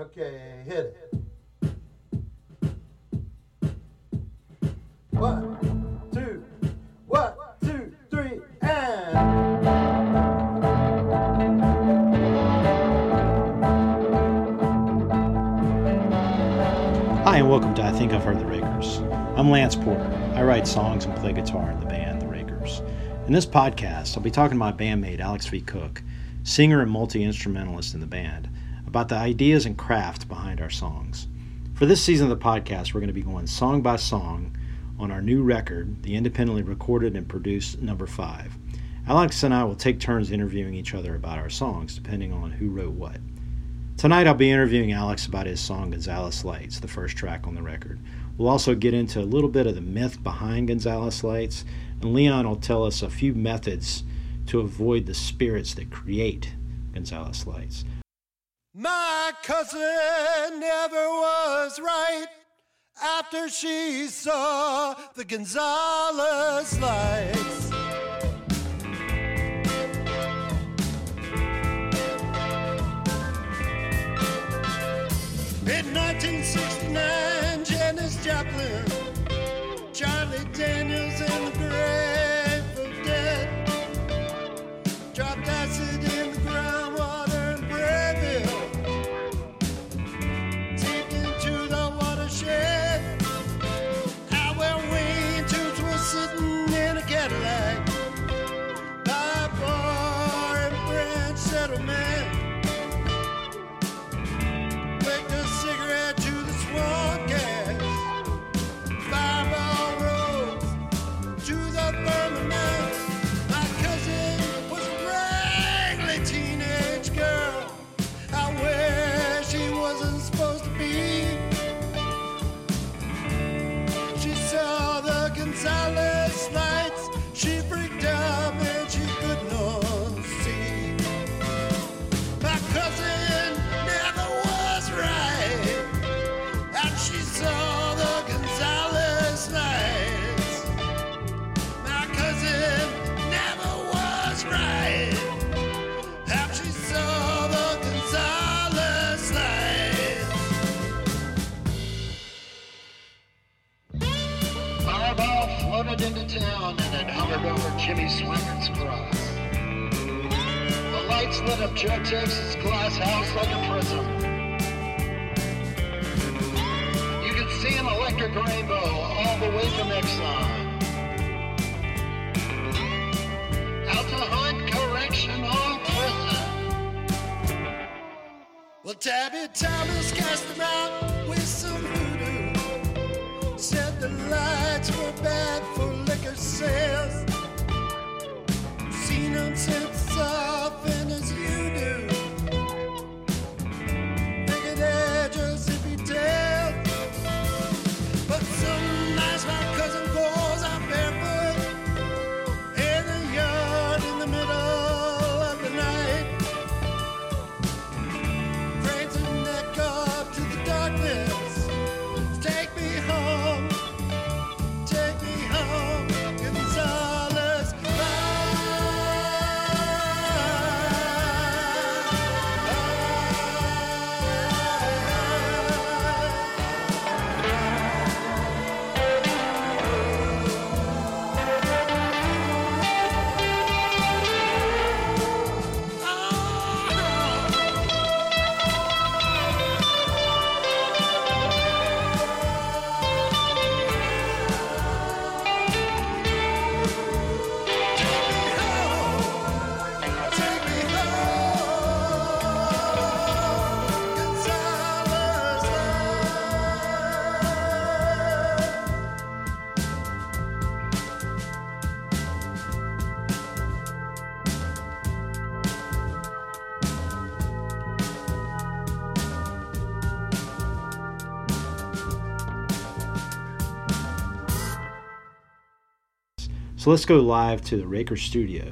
Okay, hit it. One, two, one, two, three, and. Hi, and welcome to I Think I've Heard the Rakers. I'm Lance Porter. I write songs and play guitar in the band The Rakers. In this podcast, I'll be talking to my bandmate Alex V. Cook, singer and multi instrumentalist in the band, about the ideas and craft behind our songs. For this season of the podcast, we're going to be going song by song on our new record, the independently recorded and produced number five. Alex and I will take turns interviewing each other about our songs, depending on who wrote what. Tonight I'll be interviewing Alex about his song Gonzales Lights, the first track on the record. We'll also get into a little bit of the myth behind Gonzales Lights, and Leon will tell us a few methods to avoid the spirits that create Gonzales Lights. My cousin never was right after she saw the Gonzales lights. In 1969, Janis Joplin, Charlie Daniels, and the Tabby Thomas cast them out with some voodoo. Said the lights were bad for liquor sales. Seen them since often as you do. Let's go live to the Raker Studio,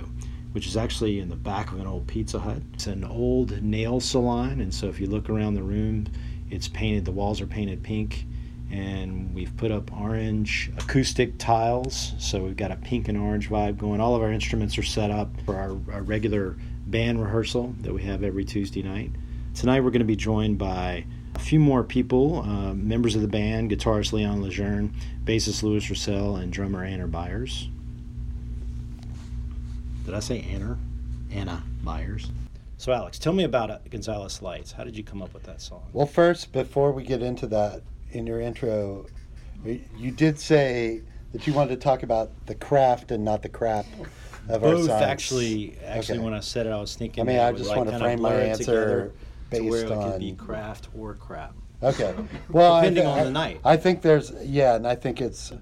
which is actually in the back of an old Pizza Hut. It's an old nail salon, and so if you look around the room, it's painted, the walls are painted pink, and we've put up orange acoustic tiles. So we've got a pink and orange vibe going. All of our instruments are set up for our, our regular band rehearsal that we have every Tuesday night. Tonight we're going to be joined by A few more people, uh, members of the band, guitarist Leon Lejeune, bassist Louis Russell, and drummer Anna Byers. Did I say Anna? Anna Myers. So, Alex, tell me about uh, Gonzales Lights. How did you come up with that song? Well, first, before we get into that, in your intro, you did say that you wanted to talk about the craft and not the crap of our Both songs. actually. Actually, Okay. when I said it, I was thinking. I mean, I would, just like, want to kinda frame my answer together to where based it could be on. craft or crap. Okay. Well, Depending thi- on I- the night. I think there's yeah, and I think it's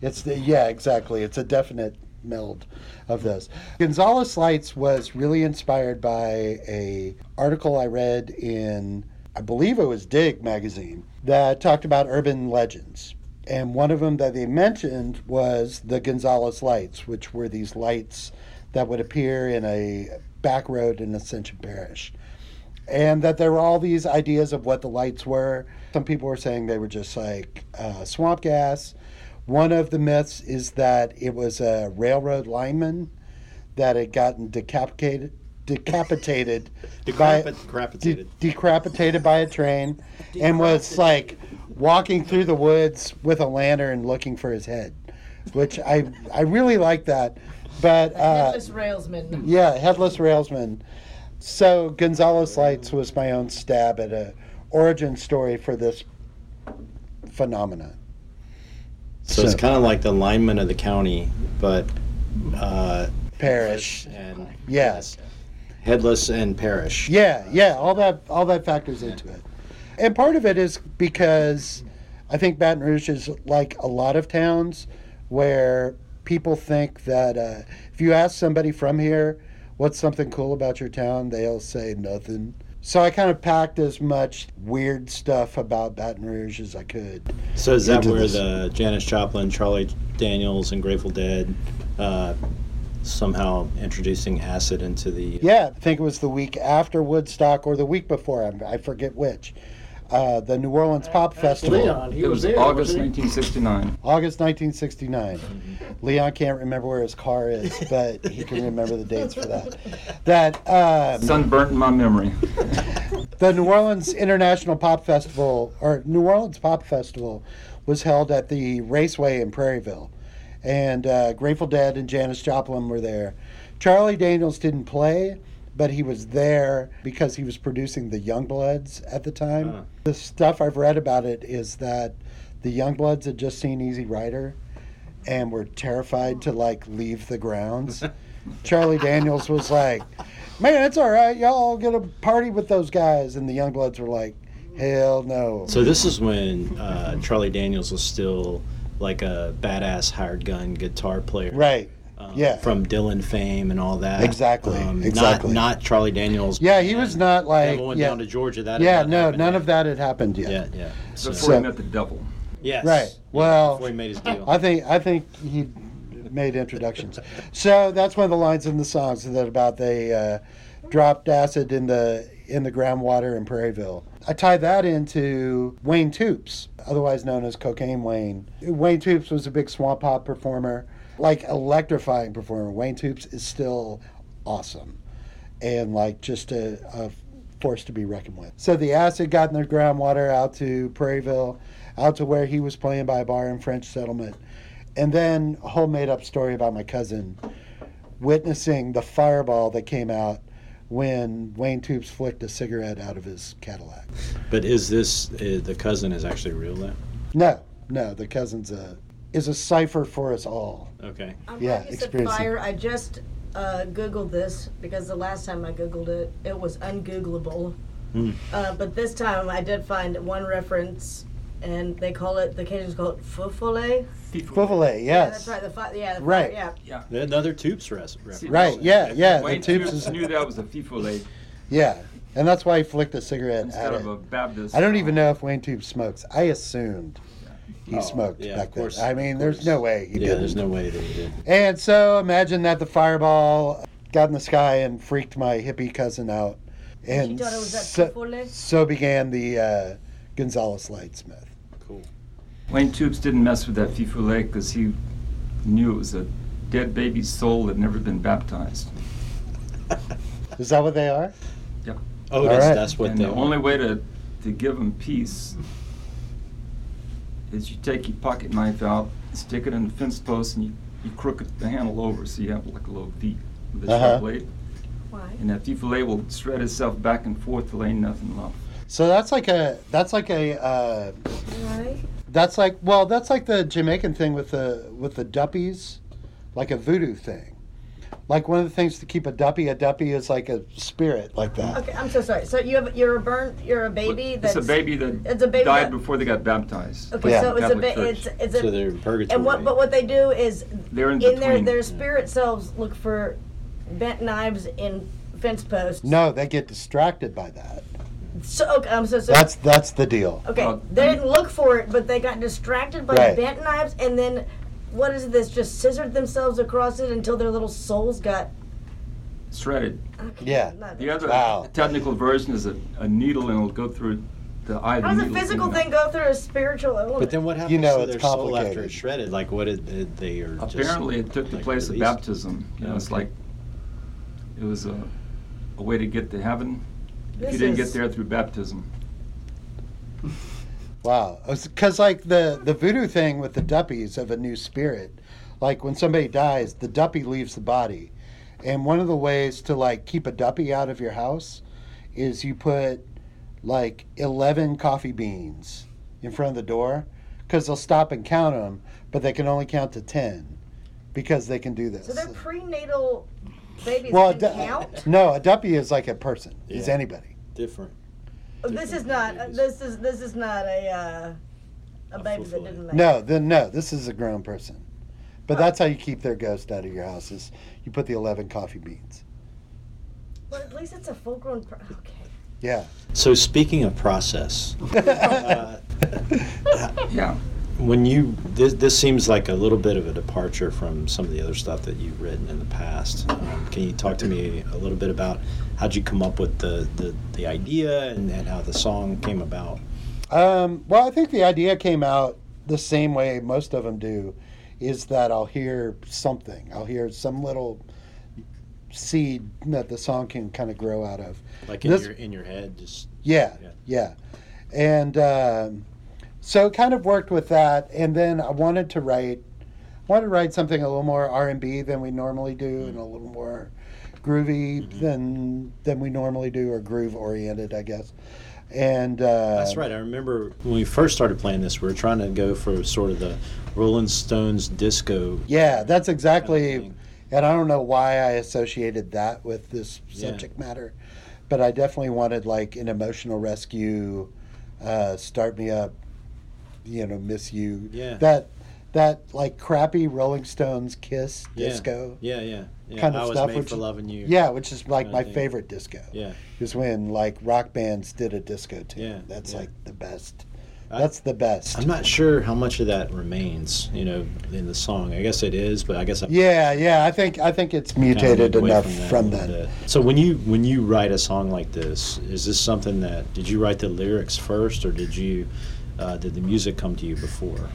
it's the yeah exactly. It's a definite meld of this. Gonzales Lights was really inspired by a article I read in I believe it was Dig magazine that talked about urban legends. And one of them that they mentioned was the Gonzales lights, which were these lights that would appear in a back road in Ascension Parish and that there were all these ideas of what the lights were. Some people were saying they were just like uh, swamp gas. One of the myths is that it was a railroad lineman that had gotten decapitated, decapitated, by, decapitated. de- decapitated by a train, and was like walking through the woods with a lantern looking for his head, which I I really like that. But uh, Headless railsman. yeah, headless railsman. So Gonzales Lights was my own stab at a origin story for this phenomenon. So, it's kind of like the lineman of the county, but uh, Parish. and Yes. headless and parish. Yeah, yeah, all that all that factors into it. And part of it is because I think Baton Rouge is like a lot of towns where people think that uh, if you ask somebody from here what's something cool about your town, they'll say nothing. So I kind of packed as much weird stuff about Baton Rouge as I could. So is that where this. the Janis Joplin, Charlie Daniels, and Grateful Dead uh, somehow introducing acid into the? Yeah, I think it was the week after Woodstock or the week before. I, I forget which. Uh, the New Orleans Pop Festival. Leon, he It was there, August wasn't 1969. August 1969. Leon can't remember where his car is, but he can remember the dates for that. That um, Sun burnt in my memory. the New Orleans International Pop Festival or New Orleans Pop Festival was held at the Raceway in Prairieville, and uh, Grateful Dead and Janis Joplin were there. Charlie Daniels didn't play, but he was there because he was producing the Youngbloods at the time. Ah. The stuff I've read about it is that the Youngbloods had just seen Easy Rider and were terrified to like leave the grounds. Charlie Daniels was like, "Man, it's all right. Y'all get a party with those guys." And the Youngbloods were like, "Hell no." So this is when uh, Charlie Daniels was still like a badass hired gun guitar player, right. Um, yeah. From Dylan fame and all that. Exactly, Um, exactly. Not, not Charlie Daniels. Yeah, he was not like Never went yeah, down to Georgia. That yeah no, none yet. of that had happened yet. Yeah, yeah. So, Before So- he met the devil. yes. Right. Yeah, Well, before he made his deal. I think I think he made introductions. so that's one of the lines in the songs that about they uh, dropped acid in the in the groundwater in Prairieville. I tie that into Wayne Toups, otherwise known as Cocaine Wayne. Wayne Toups was a big swamp pop performer, like electrifying performer. Wayne Toups is still awesome, and like just a, a force to be reckoned with. So the acid got in the groundwater out to Prairieville, out to where he was playing by a bar in French Settlement, and then a whole made up story about my cousin witnessing the fireball that came out when Wayne Toups flicked a cigarette out of his Cadillac. But is this uh, the cousin is actually real then? No, no, the cousin's a is a cipher for us all. Okay. I'm Yeah, glad you said experiencing. fire. I just uh, Googled this because the last time I Googled it, it was ungoogleable. Hmm. Uh, but this time I did find one reference, and they call it, the Cajuns call it fufole. Fufale, Yeah, yes. that's right. The fi- yeah, the Right. Fire, yeah. Another Toups res- reference. Right, yeah, yeah. The Wayne Toups Toups is knew that was a fifole yeah, and that's why he flicked a cigarette instead at of it. a Baptist. I don't even know if Wayne Toups smokes. I assumed he Oh, smoked yeah, back of course, then. I mean, there's no way he Yeah, did. there's no way that he did. And so imagine that the fireball got in the sky and freaked my hippie cousin out. And thought it was so, so began the uh, Gonzales Lights myth. Cool. Wayne Toups didn't mess with that fifole because he knew it was a dead baby's soul that never been baptized. Is that what they are? Yep. Oh, that's, right. that's what and they the want. only way to to give them peace is you take your pocket knife out, stick it in the fence post, and you, you crook the handle over so you have like a little V with a Uh-huh. sharp blade. Why? And that filet will shred itself back and forth till ain't nothing left. So that's like a that's like a uh, Right? that's like well that's like the Jamaican thing with the with the duppies, like a voodoo thing. Like one of the things to keep a duppy, a duppy is like a spirit like that. Okay, I'm so sorry. So you have you're a burn you're a baby It's that's a baby that it's a baby died that- before they got baptized. Okay, Yeah. so it's a Catholic bit Church. it's it's a So they're in purgatory. and what but what they do is They're in in their between. their spirit selves look for bent knives in fence posts. No, they get distracted by that. So okay, I'm so sorry. That's that's the deal. Okay, Well, they didn't look for it, but they got distracted by Right. the bent knives, and then what is this? Just scissored themselves across it until their little souls got. Shredded. Okay, Yeah. The other Wow. technical version is a, a needle and it'll go through the eye the How does a physical you know. thing go through a spiritual element? But then what happens You know to it's their soul after it's shredded? Like what did did they are just, Apparently, it took the like, place of baptism. You know, it's like it was a, a way to get to heaven. if you didn't get there through baptism. Wow, because like the the voodoo thing with the duppies of a new spirit, like when somebody dies, the duppy leaves the body, and one of the ways to like keep a duppy out of your house is you put like eleven coffee beans in front of the door, because they'll stop and count them, but they can only count to ten, because they can do this. so they're prenatal babies well, a can du- count. no, a duppy is like a person. Is Yeah. anybody? different. Oh, this is not. Uh, babies. this is this is not a uh, a A baby that didn't make. No, then no. This is a grown person. But that's how you keep their ghost out of your house. Is you put the eleven coffee beans. But at least it's a full-grown. Pro- okay. Yeah. So speaking of process, uh, Yeah. when you this, this seems like a little bit of a departure from some of the other stuff that you've written in the past. Um, can you talk to me a little bit about how'd you come up with the the, the idea and, and how the song came about? Um, well, I think the idea came out the same way most of them do, is that I'll hear something. I'll hear some little seed that the song can kind of grow out of. Like in This- your in your head, just Yeah, Yeah. yeah. And um, so it kind of worked with that. And then I wanted to write, wanted to write something a little more R and B than we normally do, and a little more groovy than than we normally do, or groove oriented, I guess. And uh, That's right. I remember when we first started playing this, we were trying to go for sort of the Rolling Stones disco. Yeah, that's kind of exactly. and I don't know why I associated that with this Yeah. subject matter, but I definitely wanted like an emotional rescue, uh, start me up, you know, miss you. Yeah. That that like crappy Rolling Stones Kiss Yeah. disco. Yeah, yeah, yeah. Kind of I stuff, which for loving you. Yeah, which is like my favorite disco. yeah. Is when like rock bands did a disco tune. Yeah, That's yeah. like the best. I- That's the best. I'm not sure how much of that remains, you know, in the song. I guess it is, but I guess I yeah, yeah. I think I think it's mutated enough that from then. So when you when you write a song like this, is this something that did you write the lyrics first, or did you uh, did the music come to you before?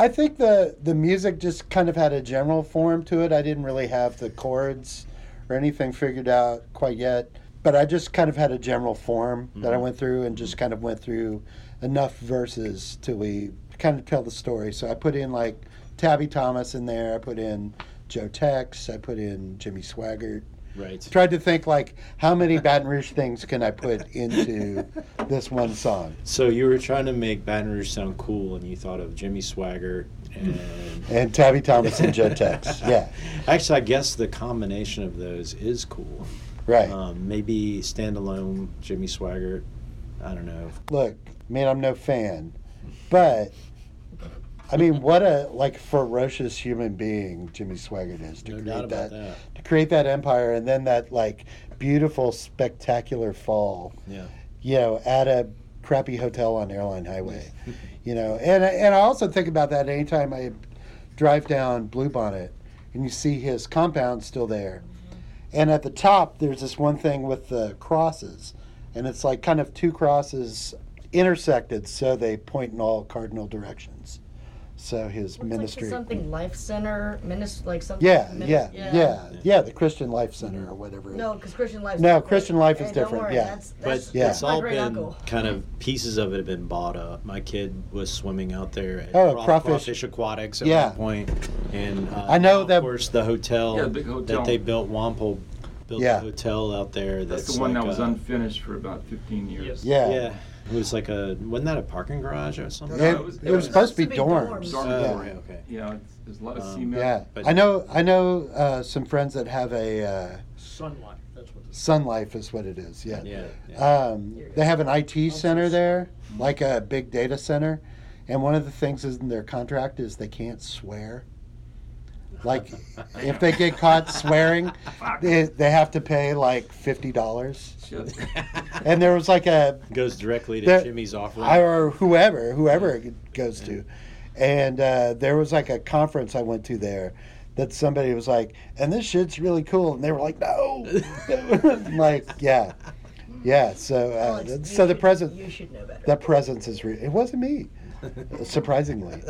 I think the the music just kind of had a general form to it. I didn't really have the chords or anything figured out quite yet, but I just kind of had a general form that I Mhm. went through and just kind of went through enough verses till we kind of tell the story. So I put in like Tabby Thomas in there. I put in Joe Tex. I put in Jimmy Swaggart. Right. Tried to think like how many Baton Rouge things can I put into this one song? So you were trying to make Baton Rouge sound cool, and you thought of Jimmy Swaggart and. And Tabby Thomas and Joe Tex. Yeah, Actually, I guess the combination of those is cool. right. Um, maybe standalone Jimmy Swaggart. I don't know. look, man, I'm no fan, but I mean, what a like ferocious human being Jimmy Swaggart is to No create that, that. to create that empire, and then that like beautiful, spectacular fall, Yeah. you know, at a crappy hotel on Airline Highway, you know, and and I also think about that anytime I drive down Bluebonnet and you see his compound still there, and at the top there's this one thing with the crosses, and it's like kind of two crosses intersected so they point in all cardinal directions. So his Looks ministry. Like something life center, minister, like something. yeah, minis- yeah, yeah, yeah, The Christian Life Center or whatever. No, because Christian life. No, Christian Life is Hey, don't different, worry, yeah. That's, But Yeah. it's all been uncle. kind of pieces of it have been bought up. My kid was swimming out there at Oh, Craw- Crawfish. Crawfish Aquatics at Yeah. one point, and uh, I know of that- course the hotel, Yeah, the hotel. that they built Wampole built Yeah. a hotel out there. That's, That's the one like that was a- unfinished for about 15 years. Yeah. Yeah, it was like a wasn't that a parking garage or something? No, It, it was- it was supposed to be dorms. dorms. Dorm- Oh, yeah. okay. Yeah, it's, there's a lot of Um, cement. Yeah, But- I know. I know uh, some friends that have a uh, Sunlight, that's what this Sun Life is what it is. Yeah. Yeah, yeah. Um, they have an IT center there, like a big data center, and one of the things is in their contract is they can't swear. Like, if they get caught swearing, they, they have to pay like fifty dollars. Shit. And there was like a goes directly to There- Jimmy's offering. I or whoever, whoever it goes to. And uh, there was like a conference I went to there that somebody was like, and this shit's really cool. And they were like, no. Like, yeah. Yeah. So, uh, Alex, so the should- present, You should know better. the presence is real. It wasn't me, surprisingly.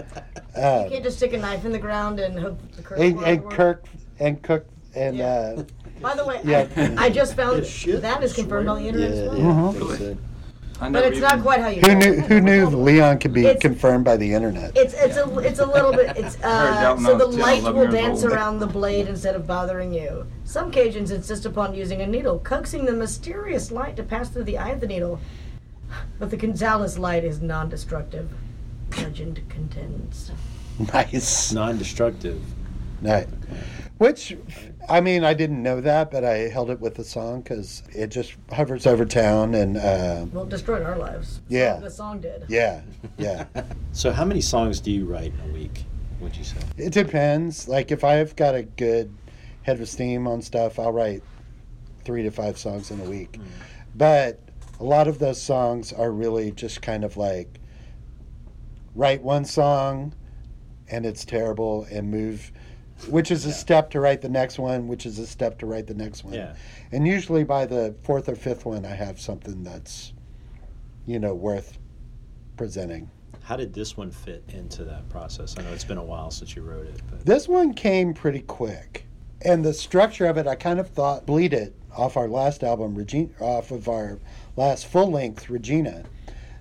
you Uh, can't just stick a knife in the ground and hope the Kirk. and, will and work. Kirk, and Cook, and Yeah. uh, By the way, Yeah. I, I just found that is confirmed on the internet as well. yeah, Mhm. I But it's not quite how you. who knew it. who knew Leon could be It's- confirmed by the internet? It's it's a it's a little bit it's uh so the light will dance old. around the blade instead of bothering you. Some Cajuns insist upon using a needle, coaxing the mysterious light to pass through the eye of the needle. But the Gonzales light is non-destructive. Legend contends. Nice. non-destructive. Right. Which, I mean, I didn't know that, but I held it with the song because it just hovers over town, and uh, Well, it destroyed our lives. Yeah. The song did. yeah, yeah. So, how many songs do you write in a week? Would you say? it depends. Like if I've got a good head of steam on stuff, I'll write three to five songs in a week. But a lot of those songs are really just kind of like write one song, and it's terrible, and move. Which is a step to write the next one, which is a step to write the next one. Yeah. And usually by the fourth or fifth one, I have something that's, you know, worth presenting. How did this one fit into that process? I know it's been a while since you wrote it, but This one came pretty quick. And the structure of it, I kind of thought bleed it off our last album, Regina, off of our last full length, Regina,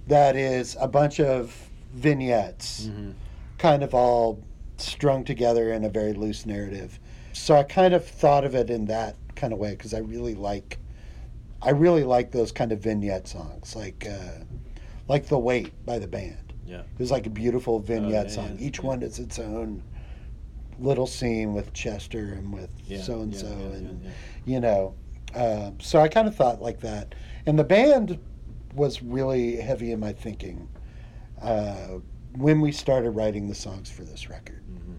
that is a bunch of vignettes, kind of all strung together in a very loose narrative. So I kind of thought of it in that kind of way because I really like, I really like those kind of vignette songs, like, uh, like "The Weight" by the band. yeah. It was like a beautiful vignette yeah, song. yeah, Each yeah. one is its own little scene with Chester and with so and so, and you know. Uh, so I kind of thought like that, and the band was really heavy in my thinking uh, when we started writing the songs for this record. Mm-hmm.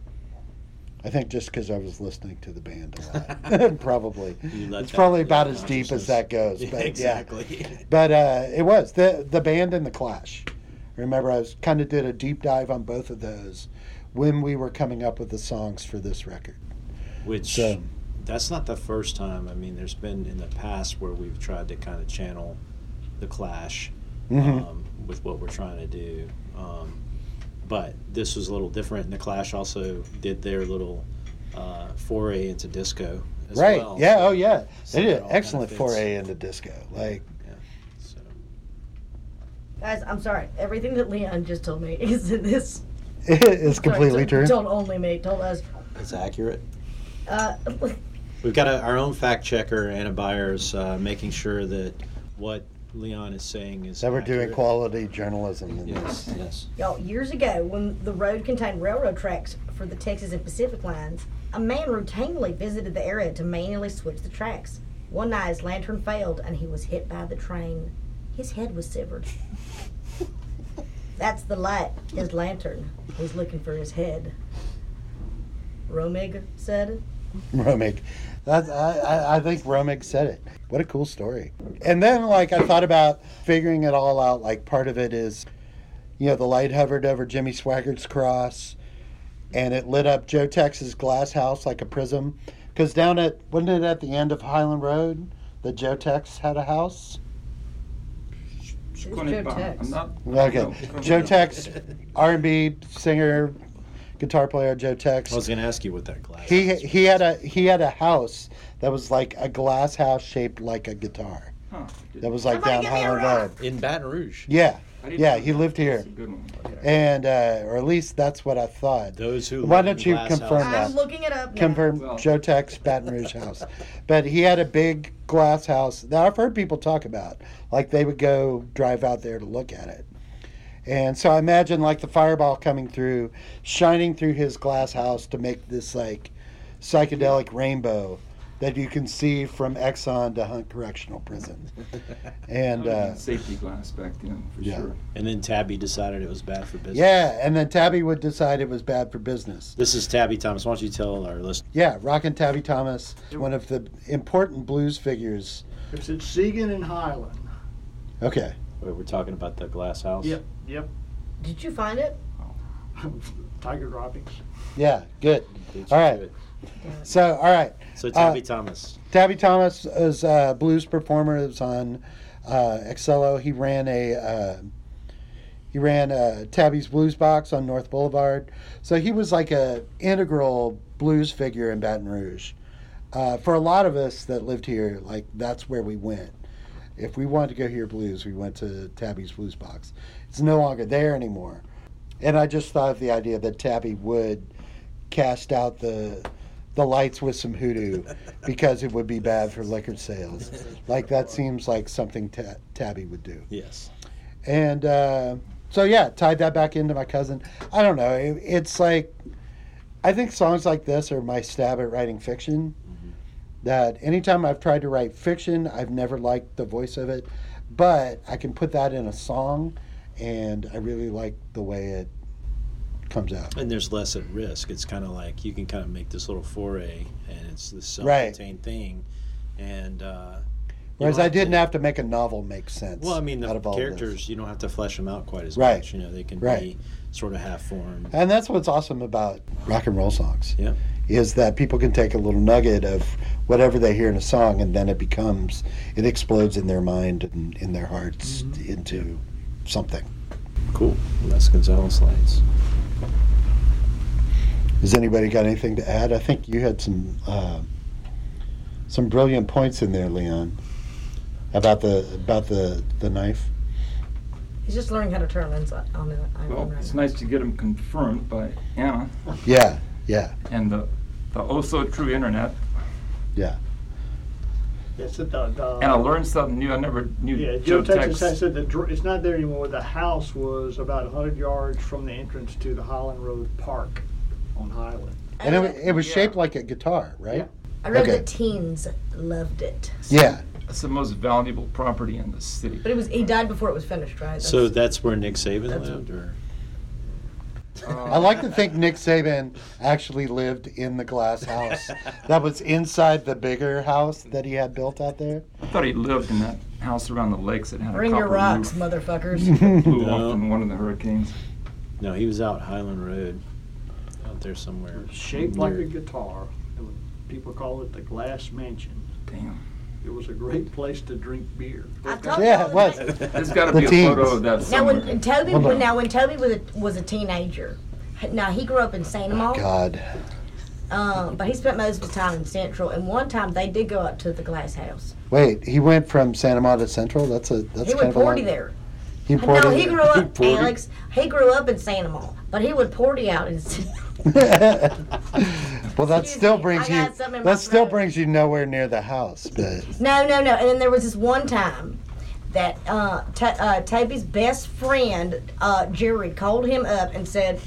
I think just because I was listening to the band a lot, probably. It's probably about as deep as that goes. But yeah. exactly. But uh, it was the the band and the Clash. Remember, I was kind of did a deep dive on both of those when we were coming up with the songs for this record. Which So- that's not the first time. I mean, there's been in the past where we've tried to kind of channel the Clash Mhm. um, with what we're trying to do. Um, but this was a little different. And the Clash also did their little uh, foray into disco as right? well. yeah. So- oh, yeah. so They did an all kinda excellent fits. foray into disco. Like, Yeah. So, Guys, I'm sorry. Everything that Leon just told me is in this. it's sorry, completely to- true. Told only me. Told us. it's accurate. Uh, We've got a, our own fact checker, Anna Byers, uh, making sure that what Leon is saying is That we're doing accurate. quality journalism. In Yes, this. yes. Y'all, years ago, when the road contained railroad tracks for the Texas and Pacific lines, a man routinely visited the area to manually switch the tracks. One night, his lantern failed and he was hit by the train. His head was severed. That's the light, his lantern. He's looking for his head. Romig said. Romig. That's, I, I, I think Romig said it. What a cool story. And then, like, I thought about figuring it all out. Like, part of it is, you know, the light hovered over Jimmy Swaggart's cross and it lit up Joe Tex's glass house like a prism. Because down at, wasn't it at the end of Highland Road that Joe Tex had a house? Joe Tex? I'm not. Okay. Joe. Tex, R&B singer, guitar player Joe Tex. I was going to ask you what that glass. He was. he had a he had a house that was like a glass house shaped like a guitar. Huh. That was like Somebody down give me Highland. Road. in Baton Rouge. Yeah, yeah, he lived here, good one. and uh, or at least that's what I thought. Those who. Why don't you confirm houses- that? I'm looking it up now. Confirm Well- Joe Tex Baton Rouge house, but he had a big glass house that I've heard people talk about. Like they would go drive out there to look at it, and so I imagine like the fireball coming through, shining through his glass house to make this like psychedelic rainbow that you can see from Exxon to Hunt Correctional Prison, and uh, safety glass back then, for yeah. sure. And then Tabby decided it was bad for business. yeah, and then Tabby would decide it was bad for business. This is Tabby Thomas. Why don't you tell our listeners? Yeah, Rockin' Tabby Thomas, one of the important blues figures. It's at Siegen and Highland. Okay. Wait, we're talking about the glass house. Yep, yep. Did you find it? Tiger droppings. Yeah, good. Beat All you right. to it. So, all right. So Tabby Uh, Thomas. Tabby Thomas is a blues performer. It was on uh, Excello. He ran a uh, he ran a Tabby's Blues Box on North Boulevard. So he was like a integral blues figure in Baton Rouge. Uh, for a lot of us that lived here, like that's where we went. If we wanted to go hear blues, we went to Tabby's Blues Box. It's no longer there anymore. And I just thought of the idea that Tabby would cast out the the lights with some hoodoo because it would be bad for liquor sales. Like that seems like something ta- Tabby would do. Yes. And uh, so yeah, tied that back into my cousin. I don't know. It, it's like I think songs like this are my stab at writing fiction. That anytime I've tried to write fiction, I've never liked the voice of it, but I can put that in a song, and I really like the way it comes out. And there's less at risk. It's kind of like you can kind of make this little foray, and it's this Right. self-contained thing. And uh, Whereas I didn't to- have to make a novel make sense. Well, I mean, the out of characters you don't have to flesh them out quite as Right. much. You know, they can Right. be sort of half formed. And that's what's awesome about rock and roll songs. Yeah. Is that people can take a little nugget of whatever they hear in a song and then it becomes, it explodes in their mind and in their hearts into something. Cool. Well, that's Gonzales Lights. Has anybody got anything to add? I think you had some uh, some brilliant points in there, Leon, about the about the the knife. He's just learning how to turn inside on the iPhone Well, right it's now. nice to get him confirmed by Anna Yeah, yeah, and the, the oh so true internet. yeah. That's it. The, the, And I learned something new. I never knew Yeah, Joe Joe Texas Tex. has said that dr- it's not there anymore. The house was about 100 yards from the entrance to the Highland Road Park on Highland. And it, wa- it was Yeah. shaped like a guitar, right? I read okay. the teens loved it. Yeah. It's the most valuable property in the city. But it was he died before it was finished, right? So That's- that's where Nick Saban lived, or I like to think Nick Saban actually lived in the glass house that was inside the bigger house that he had built out there. I thought he lived in that house around the lakes that had bring a your copper rocks, roof. motherfuckers. Blew No. off in one of the hurricanes. no, he was out Highland Road, out there somewhere. Shaped like a guitar. People call it the Glass Mansion. Damn. It was a great place to drink beer. I told Yeah, you it was. There's got to The be a teens. photo of that Now somewhere. when Toby Hold when, on. now when Toby was a, was a teenager, now he grew up in Santa Monica, God. um, but he spent most of his time in Central. And one time they did go up to the Glass House. Wait, he went from Santa Monica to Central? That's a that's he kind would of a long- party there. He No, he grew up, He? Alex. He grew up in Santa Monica, but he would party out in. well, that Excuse still me, brings I you got something in my that still throat. brings you nowhere near the house. But No, no, no. And then there was this one time that uh, Ta uh, Toby's best friend, uh, Jerry, called him up and said,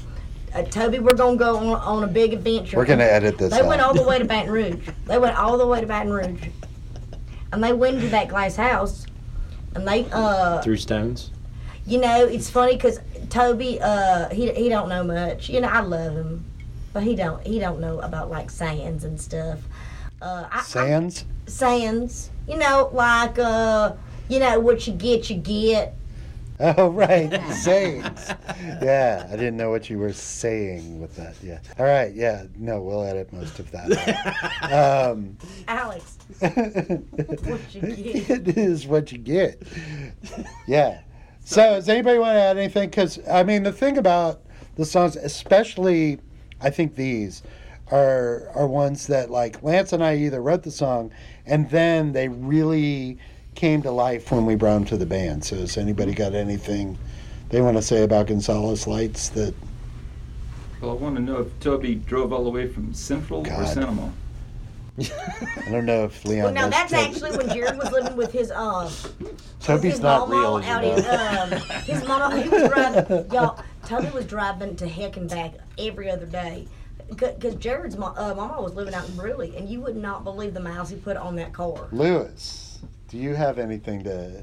uh, Toby, we're going to go on, on a big adventure. we're gonna edit this They went out. all the way to Baton Rouge. They went all the way to Baton Rouge. And they went into that glass house. And they, uh, through stones. you know, it's funny because Toby, uh, he, he don't know much. You know, I love him. But he don't he don't know about like sands and stuff. Uh, I, I, Sands. sands. You know, like uh, you know what you get, you get. Oh right, sayings. Yeah, I didn't know what you were saying with that. Yeah. All right. Yeah. No, we'll edit most of that. um, Alex, What you get. it is what you get. Yeah. So, does anybody want to add anything? Because I mean, the thing about the songs, especially I think these are are ones that like Lance and I either wrote the song and then they really came to life when we brought them to the band. So has anybody got anything they want to say about Gonzales Lights that Well, I want to know if Toby drove all the way from Central or Cinema. I don't know if Leon Well, now that's Toby. actually when Jared was living with his um Toby's his not mama real. out know. in um his mama he was driving y'all Toby was driving to heck and back every other day because Jared's mo- uh, mama was living out in Bruley and you would not believe the miles he put on that car. Lewis, do you have anything to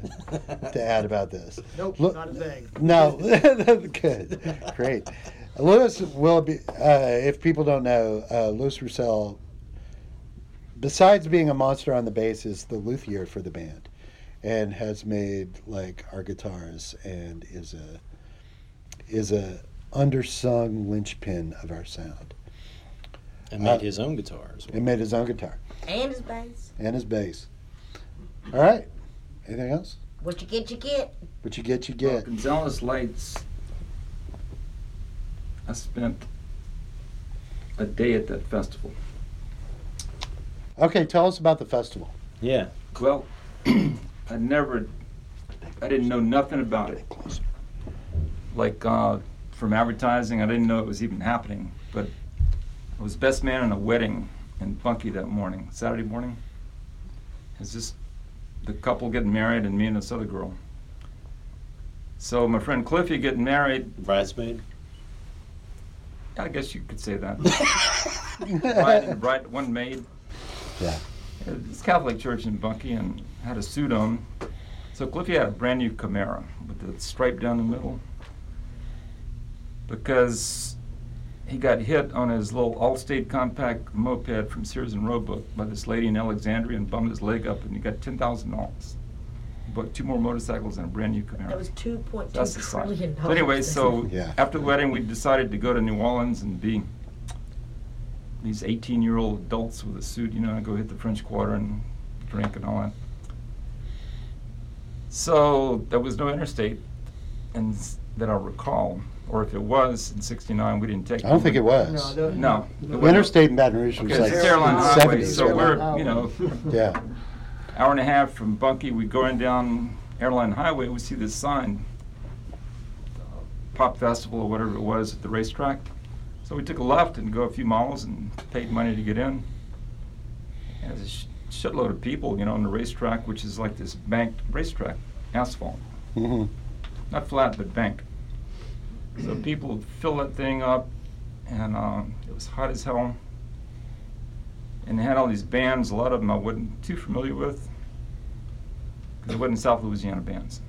to add about this? Nope, Look- not a thing. No, good, great. Lewis will be. Uh, if people don't know, uh, Lewis Roussel, besides being a monster on the bass, is the luthier for the band, and has made like our guitars, and is a is a undersung linchpin of our sound. And made uh, his own guitars. And made his own guitar And his bass. and his bass. All right. Anything else? What you get, you get. What you get, you Well, get. Gonzales Lights. I spent a day at that festival. Okay, tell us about the festival. Yeah. Well, I never, I didn't know nothing about it. Like uh, from advertising, I didn't know it was even happening. But I was best man in a wedding in Bunkie that morning, Saturday morning. It's just the couple getting married and me and this other girl. So my friend Cliffy getting married, Bridesmaid. I guess you could say that. bride and bride, one maid. Yeah. It's Catholic church in Bunkie and had a suit on. So Cliffy had a brand new Camaro with the stripe down the middle. Because he got hit on his little Allstate compact moped from Sears and Roebuck by this lady in Alexandria and bummed his leg up and he got ten thousand dollars. Bought two more motorcycles and a brand new Camaro. That was two point two That's the sign. trillion So dollars. anyway, so Yeah. after the wedding, we decided to go to New Orleans and be these 18-year-old adults with a suit, you know, and go hit the French Quarter and drink and all that. So there was no interstate, and that I recall, or if it was in '69, we didn't take. I don't think it was. No, the- No. it the- Interstate in Baton Rouge was Okay, like it's Airline in the Highway, 70s. so we're, you know, yeah. hour and a half from Bunkie, we going down Airline Highway, we see this sign, Pop Festival or whatever it was at the racetrack. So we took a left and go a few miles and paid money to get in. And there's a sh- shitload of people, you know, on the racetrack, which is like this banked racetrack, asphalt, hmm not flat but banked. So people would fill that thing up, and um, it was hot as hell. And they had all these bands. A lot of them I wasn't too familiar with, because it wasn't South Louisiana bands.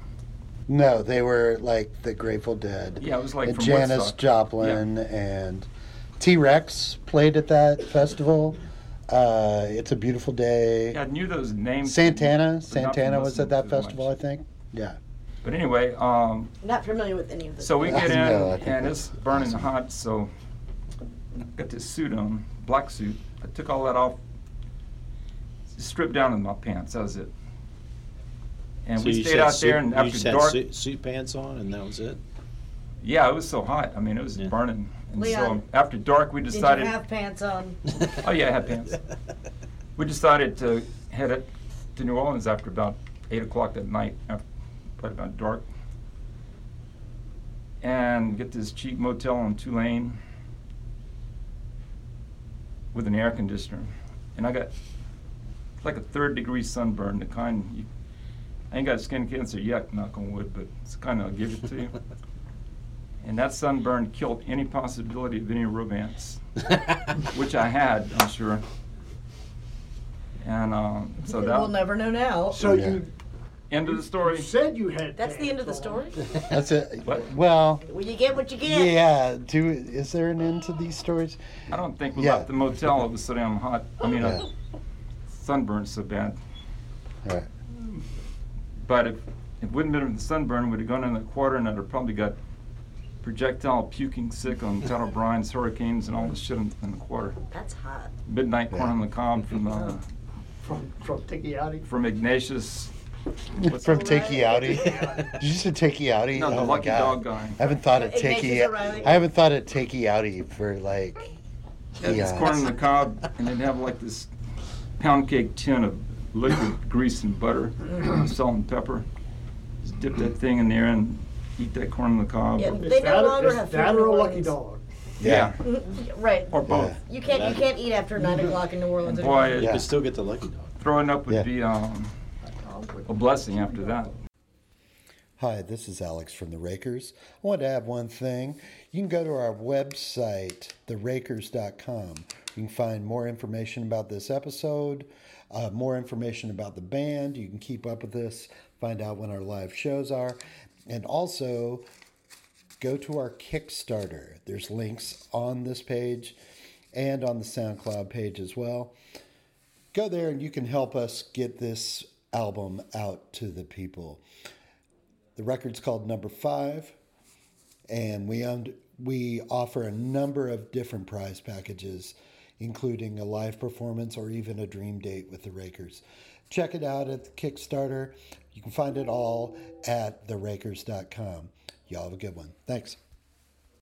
No, they were like the Grateful Dead. Yeah, it was like and from Janis Woodstock. Joplin and T Rex played at that festival. Uh, it's a beautiful day. Yeah, I knew those names. Santana, but not from Santana was at that festival, I think. Yeah. But anyway, um, Not familiar with any of this. so we get in, No, I think and that's- it's burning hot. So got this suit on, black suit. I took all that off, stripped down in my pants. That was it. And So we you stayed said out suit- there, and you after just had dark, suit, suit pants on, and that was it. yeah, it was so hot. I mean, it was Yeah. burning. And Leon, so after dark, we Did decided. you have pants on? Oh yeah, I had pants. We decided to head it to New Orleans after about eight o'clock that night, after, probably about dark, and get this cheap motel on Tulane with an air conditioner. And I got like a third degree sunburn, the kind you, I ain't got skin cancer yet, knock on wood, but it's kind of I'll give it to you. And that sunburn killed any possibility of any romance which I had, I'm sure. And um, so that we'll never know now. So Yeah. you, end of the story. you said you had. That's the end of the story. That's it. What? Well, Well, you get what you get. yeah. Do is there an end to these stories? I don't think we Yeah. left the motel. It was so damn hot. I mean, Yeah. uh, sunburned so bad. All right. But if it wouldn't have been for the sunburn, we'd have gone in the quarter and I'd have probably got projectile puking sick on Pat O'Brien's hurricanes and all the shit in, in the quarter. That's hot. Midnight Yeah. corn on the cob from uh, From, from Tiki Outie. from Ignatius. What's From Right. Takey Outie. Did you say Takey Outie? No, the oh my Lucky God. Dog guy. I haven't thought of Ignatius Takey. O'Reilly. I haven't thought of Takey Outie for like Yeah. this corn on the cob, and they'd have like this pound cake tin of liquid grease and butter, salt and pepper. Just dip that thing in there and eat that corn on the cob. Yeah. or- They no that, longer it's have that food or a in lucky Orleans. dog. yeah, Right. or both. Yeah. You can't you can't eat after nine o'clock in New Orleans. Boy, anymore. You Yeah. could still get the lucky dog. throwing up would Yeah. be um, a blessing after that. Hi, this is Alex from The Rakers. I want to add one thing. You can go to our website, therakers.com. You can find more information about this episode, uh, more information about the band. You can keep up with this, find out when our live shows are, and also go to our Kickstarter. There's links on this page and on the SoundCloud page as well. Go there and you can help us get this album out to the people. The record's called Number Five, and we we offer a number of different prize packages, including a live performance or even a dream date with the Rakers. Check it out at the Kickstarter. You can find it all at therakers.com. Y'all have a good one. Thanks.